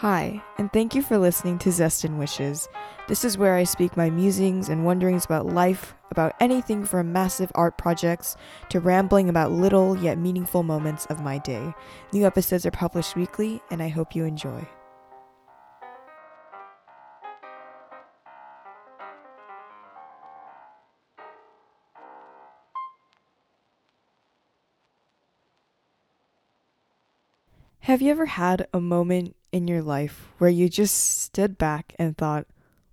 Hi, and thank you for listening to Zest and Wishes. This is where I speak my musings and wonderings about life, about anything from massive art projects to rambling about little yet meaningful moments of my day. New episodes are published weekly, and I hope you enjoy. Have you ever had a moment in your life where you just stood back and thought,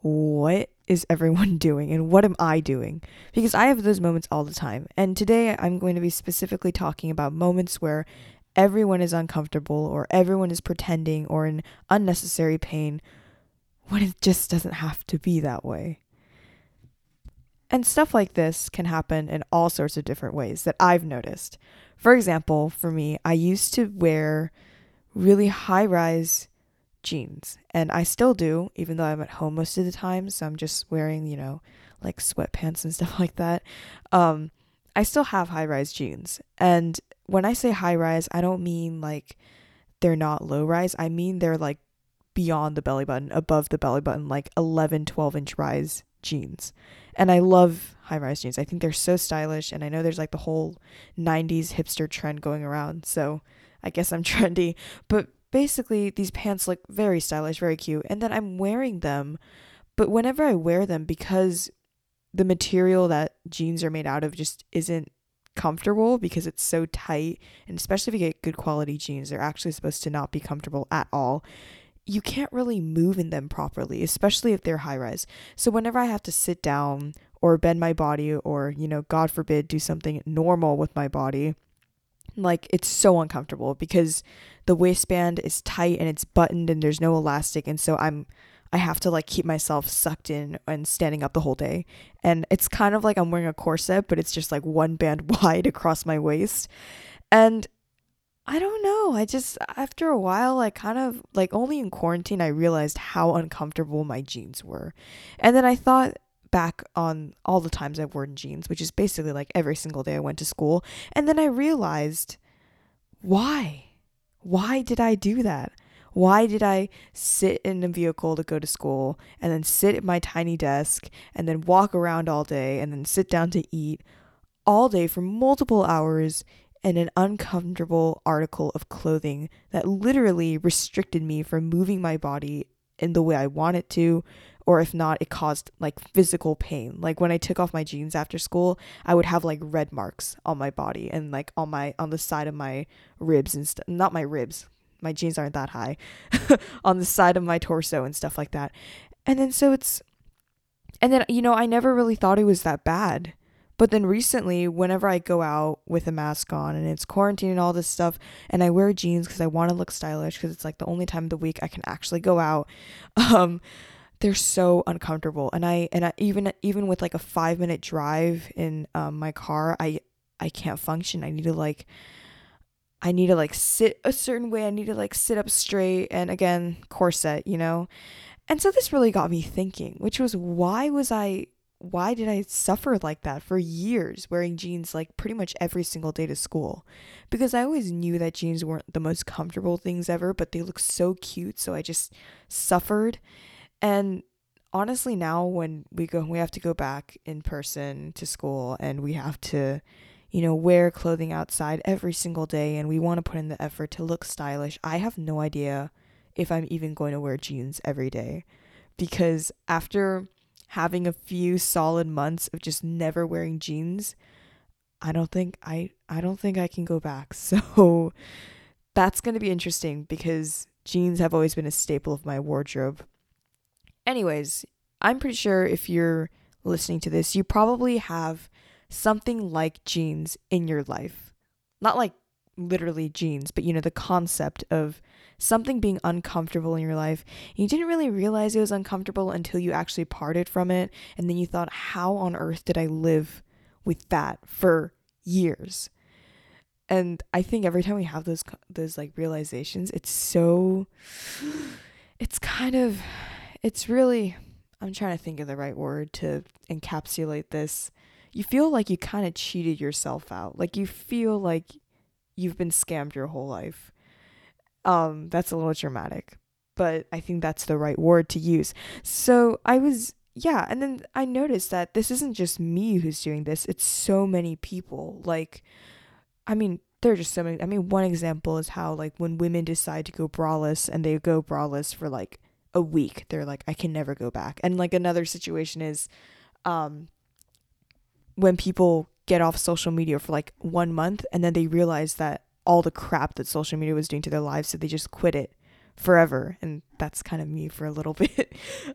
what is everyone doing and what am I doing? Because I have those moments all the time. And today I'm going to be specifically talking about moments where everyone is uncomfortable or everyone is pretending or in unnecessary pain when it just doesn't have to be that way. And stuff like this can happen in all sorts of different ways that I've noticed. For example, for me, I used to wear really high rise jeans. And I still do, even though I'm at home most of the time. So I'm just wearing, you know, like sweatpants and stuff like that. Um, I still have high rise jeans. And when I say high rise, I don't mean like they're not low rise. I mean they're like beyond the belly button, above the belly button, like 11, 12 inch rise jeans. And I love high rise jeans. I think they're so stylish. And I know there's like the whole 90s hipster trend going around. So I guess I'm trendy, but basically these pants look very stylish, very cute, and then I'm wearing them, but whenever I wear them because the material that jeans are made out of just isn't comfortable because it's so tight, and especially if you get good quality jeans, they're actually supposed to not be comfortable at all. You can't really move in them properly, especially if they're high rise. So whenever I have to sit down or bend my body or, you know, God forbid, do something normal with my body, like it's so uncomfortable because the waistband is tight and it's buttoned and there's no elastic and so I'm I have to like keep myself sucked in and standing up the whole day. And it's kind of like I'm wearing a corset, but it's just like one band wide across my waist. And I don't know. I just after a while I kind of like only in quarantine I realized how uncomfortable my jeans were. And then I thought back on all the times I've worn jeans, which is basically like every single day I went to school. And then I realized why? Why did I do that? Why did I sit in a vehicle to go to school and then sit at my tiny desk and then walk around all day and then sit down to eat all day for multiple hours in an uncomfortable article of clothing that literally restricted me from moving my body in the way I wanted to, or if not, it caused like physical pain. Like when I took off my jeans after school, I would have like red marks on my body and like on my on the side of my ribs and stuff. Not my ribs. My jeans aren't that high. on the side of my torso and stuff like that. And then so it's and then you know, I never really thought it was that bad. But then recently, whenever I go out with a mask on and it's quarantine and all this stuff, and I wear jeans because I want to look stylish because it's like the only time of the week I can actually go out, um, they're so uncomfortable. And I and I, even even with like a five minute drive in um, my car, I I can't function. I need to like I need to like sit a certain way. I need to like sit up straight and again corset, you know. And so this really got me thinking, which was why was I why did I suffer like that for years, wearing jeans like pretty much every single day to school? Because I always knew that jeans weren't the most comfortable things ever, but they look so cute, so I just suffered. And honestly, now when we go, we have to go back in person to school and we have to, you know, wear clothing outside every single day and we want to put in the effort to look stylish. I have no idea if I'm even going to wear jeans every day because after having a few solid months of just never wearing jeans, I don't think I I don't think I can go back. So that's going to be interesting because jeans have always been a staple of my wardrobe. Anyways, I'm pretty sure if you're listening to this, you probably have something like jeans in your life. Not like literally jeans, but you know, the concept of something being uncomfortable in your life. You didn't really realize it was uncomfortable until you actually parted from it. And then you thought, how on earth did I live with that for years? And I think every time we have those those like realizations, it's so it's kind of it's really I'm trying to think of the right word to encapsulate this. You feel like you kind of cheated yourself out. Like you feel like you've been scammed your whole life. Um, that's a little dramatic. but I think that's the right word to use. So I was, yeah, and then I noticed that this isn't just me who's doing this, it's so many people. Like, I mean, there are just so many. I mean, one example is how, like, when women decide to go braless and they go braless for like a week, they're like, I can never go back. And like another situation is, um, when people get off social media for like one month and then they realize that all the crap that social media was doing to their lives, so they just quit it forever. And that's kind of me for a little bit.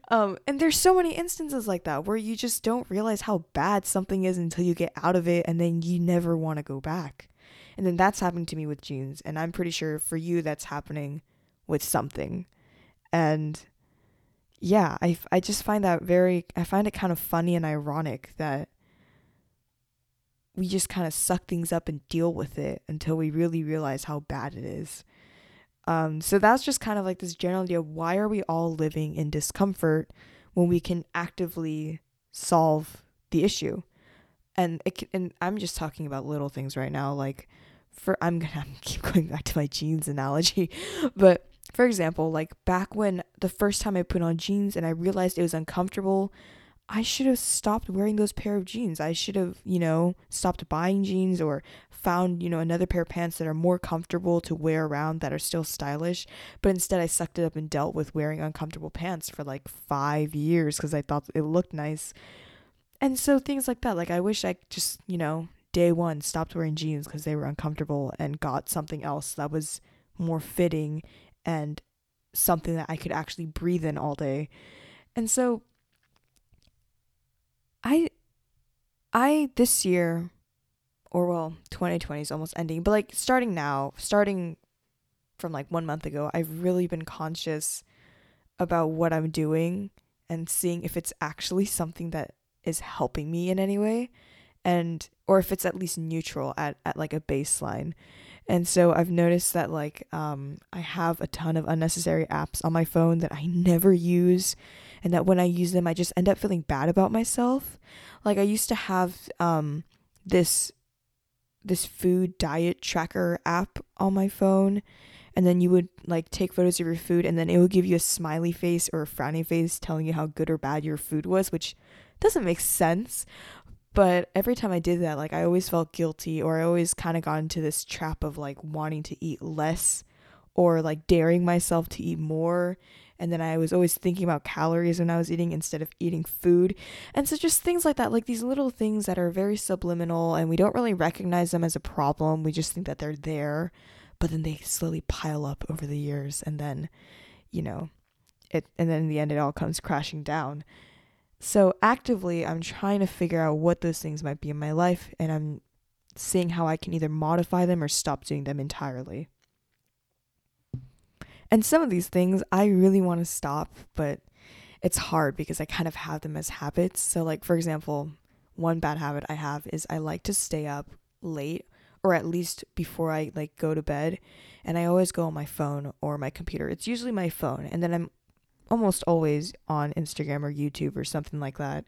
Um and there's so many instances like that where you just don't realize how bad something is until you get out of it and then you never want to go back. And then that's happened to me with jeans. And i'm pretty sure for you that's happening with something and yeah i i just find that very i find it kind of funny and ironic that we just kind of suck things up and deal with it until we really realize how bad it is um, so that's just kind of like this general idea why are we all living in discomfort when we can actively solve the issue? And it and I'm just talking about little things right now. Like for I'm gonna keep going back to my jeans analogy, but for example, like back when the first time I put on jeans and I realized it was uncomfortable, I should have stopped wearing those pair of jeans. I should have, you know, stopped buying jeans or found, you know, another pair of pants that are more comfortable to wear around that are still stylish. But instead, I sucked it up and dealt with wearing uncomfortable pants for like five years because I thought it looked nice. And so things like that. Like, I wish I just, you know, day one stopped wearing jeans because they were uncomfortable and got something else that was more fitting and something that I could actually breathe in all day. And so I I this year or well, 2020 is almost ending, but like starting now, starting from like 1 month ago, I've really been conscious about what I'm doing and seeing if it's actually something that is helping me in any way and or if it's at least neutral at, at like a baseline. And so I've noticed that like um I have a ton of unnecessary apps on my phone that I never use and that when I use them I just end up feeling bad about myself. Like I used to have um this this food diet tracker app on my phone and then you would like take photos of your food and then it would give you a smiley face or a frowny face telling you how good or bad your food was which doesn't make sense but every time i did that like i always felt guilty or i always kind of got into this trap of like wanting to eat less or like daring myself to eat more and then I was always thinking about calories when I was eating instead of eating food. And so just things like that, like these little things that are very subliminal and we don't really recognize them as a problem. We just think that they're there, but then they slowly pile up over the years and then, you know, it and then in the end it all comes crashing down. So actively I'm trying to figure out what those things might be in my life and I'm seeing how I can either modify them or stop doing them entirely. And some of these things I really want to stop, but it's hard because I kind of have them as habits. So, like, for example, one bad habit I have is I like to stay up late or at least before I like go to bed and I always go on my phone or my computer. It's usually my phone and then I'm almost always on Instagram or YouTube or something like that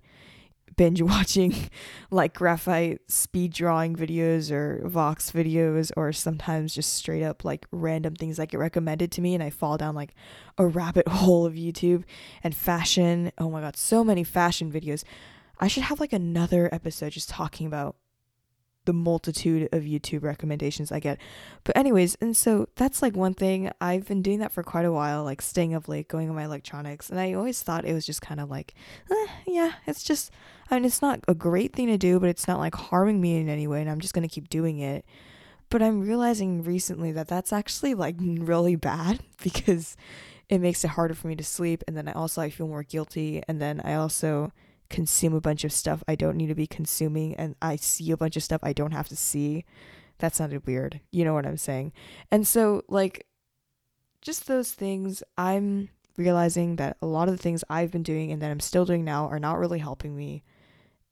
binge watching like graphite speed drawing videos or vox videos or sometimes just straight up like random things that get recommended to me and I fall down like a rabbit hole of YouTube and fashion. Oh my god, so many fashion videos. I should have like another episode just talking about the multitude of YouTube recommendations I get. But anyways, and so that's like one thing I've been doing that for quite a while, like staying up late, going on my electronics, and I always thought it was just kind of like, eh, yeah, it's just I mean, it's not a great thing to do, but it's not like harming me in any way, and I'm just going to keep doing it. But I'm realizing recently that that's actually like really bad because it makes it harder for me to sleep and then I also I feel more guilty and then I also consume a bunch of stuff I don't need to be consuming and I see a bunch of stuff I don't have to see. That sounded weird. You know what I'm saying? And so like just those things I'm realizing that a lot of the things I've been doing and that I'm still doing now are not really helping me.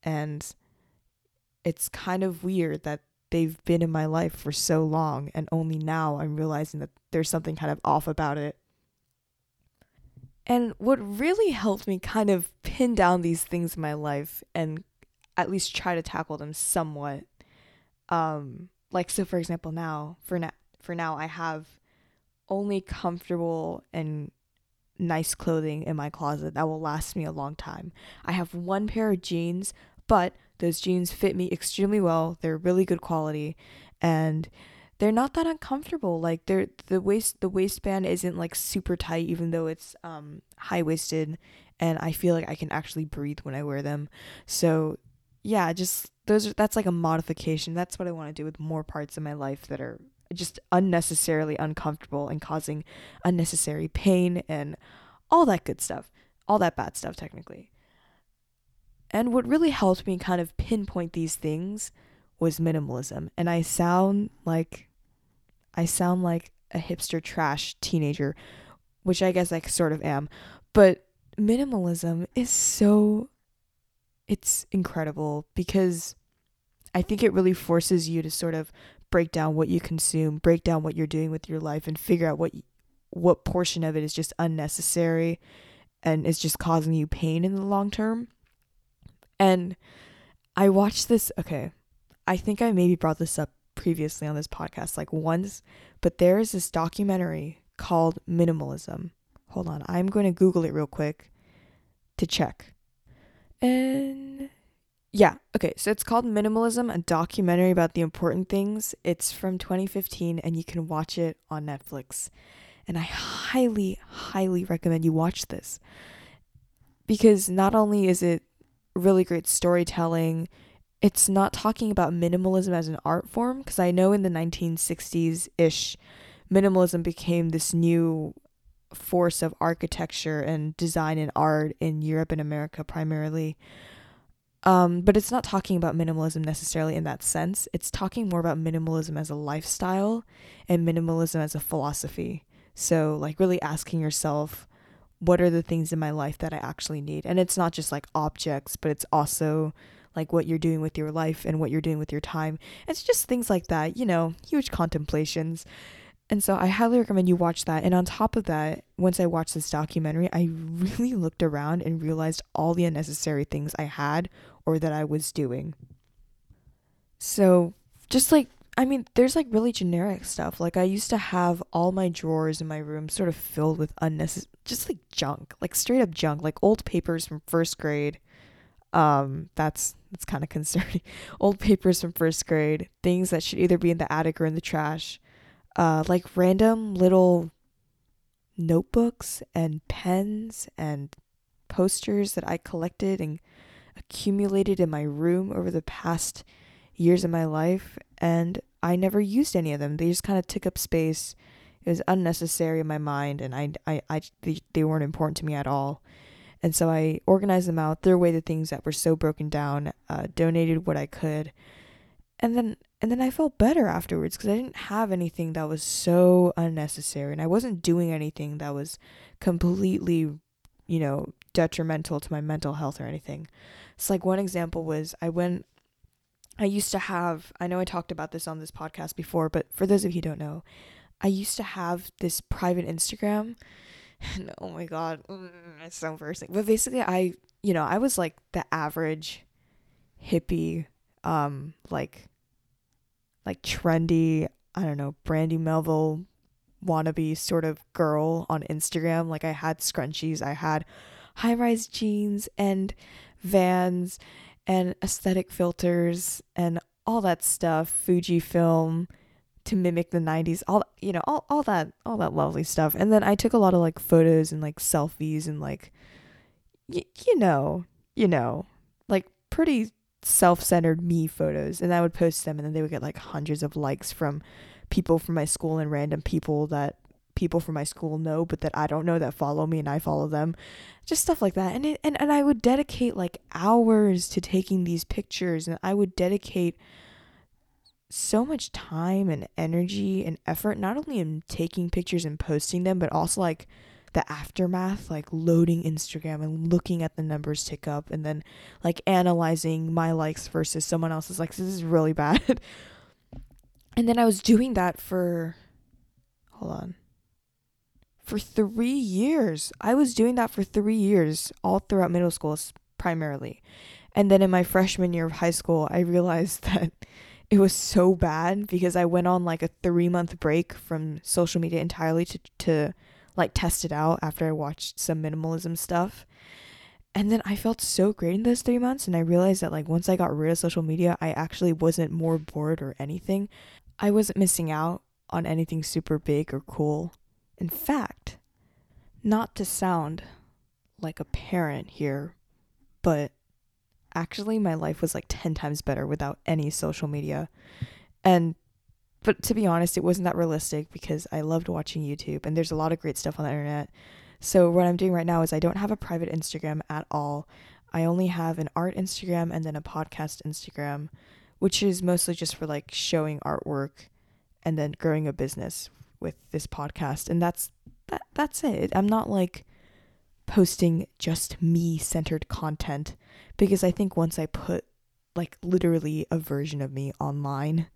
And it's kind of weird that they've been in my life for so long and only now I'm realizing that there's something kind of off about it. And what really helped me kind of pin down these things in my life and at least try to tackle them somewhat um like so for example now for now for now I have only comfortable and nice clothing in my closet that will last me a long time. I have one pair of jeans, but those jeans fit me extremely well. They're really good quality and they're not that uncomfortable. Like they're the waist the waistband isn't like super tight even though it's um high waisted and I feel like I can actually breathe when I wear them. So yeah, just those are that's like a modification. That's what I want to do with more parts of my life that are just unnecessarily uncomfortable and causing unnecessary pain and all that good stuff. All that bad stuff technically. And what really helped me kind of pinpoint these things was minimalism. And I sound like I sound like a hipster trash teenager, which I guess I sort of am. But minimalism is so it's incredible because I think it really forces you to sort of break down what you consume, break down what you're doing with your life and figure out what what portion of it is just unnecessary and is just causing you pain in the long term. And I watched this, okay. I think I maybe brought this up previously on this podcast like once, but there is this documentary called Minimalism. Hold on, I'm going to Google it real quick to check. And yeah, okay, so it's called Minimalism, a documentary about the important things. It's from 2015 and you can watch it on Netflix. And I highly, highly recommend you watch this because not only is it really great storytelling. It's not talking about minimalism as an art form because I know in the 1960s ish, minimalism became this new force of architecture and design and art in Europe and America primarily. Um, but it's not talking about minimalism necessarily in that sense. It's talking more about minimalism as a lifestyle and minimalism as a philosophy. So, like, really asking yourself, what are the things in my life that I actually need? And it's not just like objects, but it's also like what you're doing with your life and what you're doing with your time. It's just things like that, you know, huge contemplations. And so I highly recommend you watch that. And on top of that, once I watched this documentary, I really looked around and realized all the unnecessary things I had or that I was doing. So, just like I mean, there's like really generic stuff. Like I used to have all my drawers in my room sort of filled with unnecessary just like junk, like straight up junk, like old papers from first grade. Um that's that's kind of concerning. old papers from first grade, things that should either be in the attic or in the trash. Uh like random little notebooks and pens and posters that I collected and accumulated in my room over the past years of my life and I never used any of them. They just kind of took up space. It was unnecessary in my mind and I I, I they, they weren't important to me at all. And so I organized them out, threw away the things that were so broken down, uh, donated what I could. And then and then I felt better afterwards because I didn't have anything that was so unnecessary and I wasn't doing anything that was completely, you know, detrimental to my mental health or anything. It's like one example was I went I used to have, I know I talked about this on this podcast before, but for those of you who don't know, I used to have this private Instagram. And oh my God, mm, it's so embarrassing. But basically, I, you know, I was like the average hippie, um, like, like trendy, I don't know, Brandy Melville wannabe sort of girl on Instagram. Like, I had scrunchies, I had high rise jeans and vans and aesthetic filters and all that stuff, Fujifilm to mimic the 90s, all you know, all all that all that lovely stuff. And then I took a lot of like photos and like selfies and like y- you know, you know, like pretty self-centered me photos and I would post them and then they would get like hundreds of likes from people from my school and random people that people from my school know but that I don't know that follow me and I follow them. Just stuff like that. And it, and and I would dedicate like hours to taking these pictures and I would dedicate so much time and energy and effort not only in taking pictures and posting them but also like the aftermath like loading Instagram and looking at the numbers tick up and then like analyzing my likes versus someone else's likes this is really bad and then I was doing that for hold on for three years. I was doing that for three years, all throughout middle school, primarily. And then in my freshman year of high school, I realized that it was so bad because I went on like a three month break from social media entirely to, to like test it out after I watched some minimalism stuff. And then I felt so great in those three months. And I realized that, like, once I got rid of social media, I actually wasn't more bored or anything. I wasn't missing out on anything super big or cool. In fact, not to sound like a parent here, but actually, my life was like 10 times better without any social media. And but to be honest, it wasn't that realistic because I loved watching YouTube and there's a lot of great stuff on the internet. So what I'm doing right now is I don't have a private Instagram at all. I only have an art Instagram and then a podcast Instagram, which is mostly just for like showing artwork and then growing a business with this podcast. And that's that that's it. I'm not like posting just me centered content because I think once I put like literally a version of me online,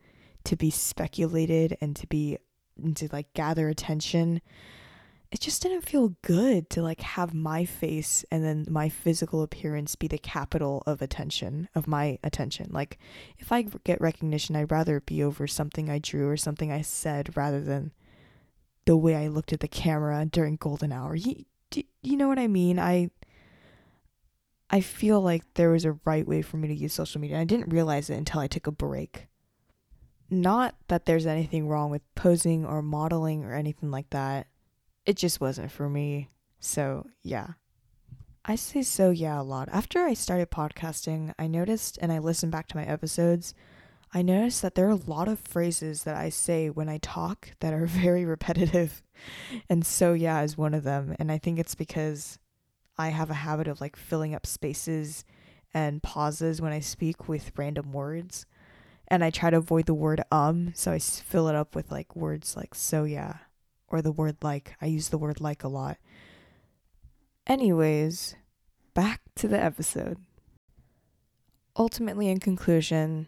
to be speculated and to be and to like gather attention it just didn't feel good to like have my face and then my physical appearance be the capital of attention of my attention. Like if i get recognition i'd rather be over something i drew or something i said rather than the way i looked at the camera during golden hour do, you know what i mean i i feel like there was a right way for me to use social media i didn't realize it until i took a break not that there's anything wrong with posing or modeling or anything like that. It just wasn't for me. So, yeah. I say so yeah a lot. After I started podcasting, I noticed and I listened back to my episodes, I noticed that there are a lot of phrases that I say when I talk that are very repetitive. And so yeah is one of them. And I think it's because I have a habit of like filling up spaces and pauses when I speak with random words and I try to avoid the word um, so I fill it up with like words like so yeah or the word like. I use the word like a lot. Anyways, back to the episode. Ultimately, in conclusion,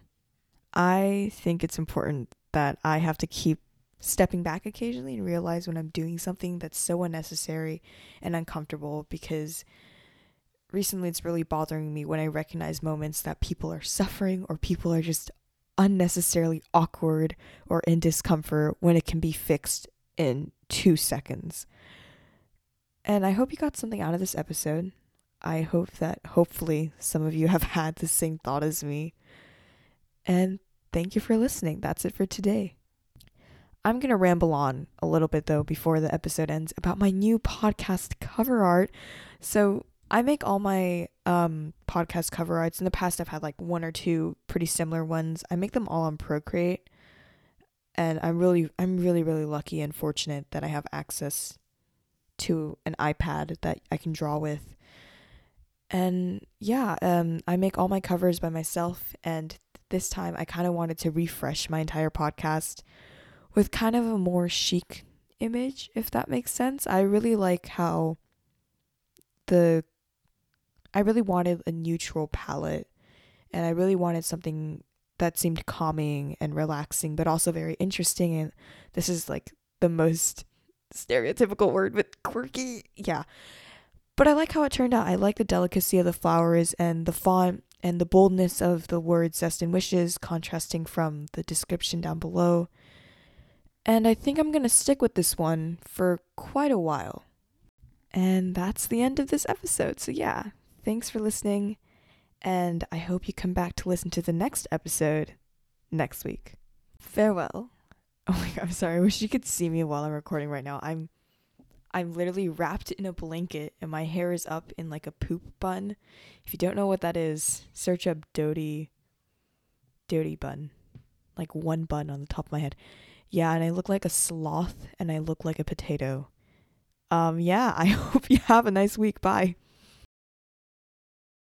I think it's important that I have to keep stepping back occasionally and realize when I'm doing something that's so unnecessary and uncomfortable because recently it's really bothering me when I recognize moments that people are suffering or people are just unnecessarily awkward or in discomfort when it can be fixed in two seconds. And I hope you got something out of this episode. I hope that hopefully some of you have had the same thought as me. And thank you for listening. That's it for today. I'm going to ramble on a little bit though before the episode ends about my new podcast cover art. So, I make all my um, podcast cover arts. In the past, I've had like one or two pretty similar ones. I make them all on Procreate, and I'm really, I'm really, really lucky and fortunate that I have access to an iPad that I can draw with. And yeah, um, I make all my covers by myself. And this time, I kind of wanted to refresh my entire podcast with kind of a more chic image, if that makes sense. I really like how the I really wanted a neutral palette and I really wanted something that seemed calming and relaxing, but also very interesting. And this is like the most stereotypical word, but quirky. Yeah. But I like how it turned out. I like the delicacy of the flowers and the font and the boldness of the words zest and wishes contrasting from the description down below. And I think I'm going to stick with this one for quite a while. And that's the end of this episode. So, yeah, Thanks for listening, and I hope you come back to listen to the next episode next week. Farewell. Oh my god, I'm sorry. I wish you could see me while I'm recording right now. I'm I'm literally wrapped in a blanket and my hair is up in like a poop bun. If you don't know what that is, search up Dodie Dodie bun. Like one bun on the top of my head. Yeah, and I look like a sloth and I look like a potato. Um yeah, I hope you have a nice week. Bye.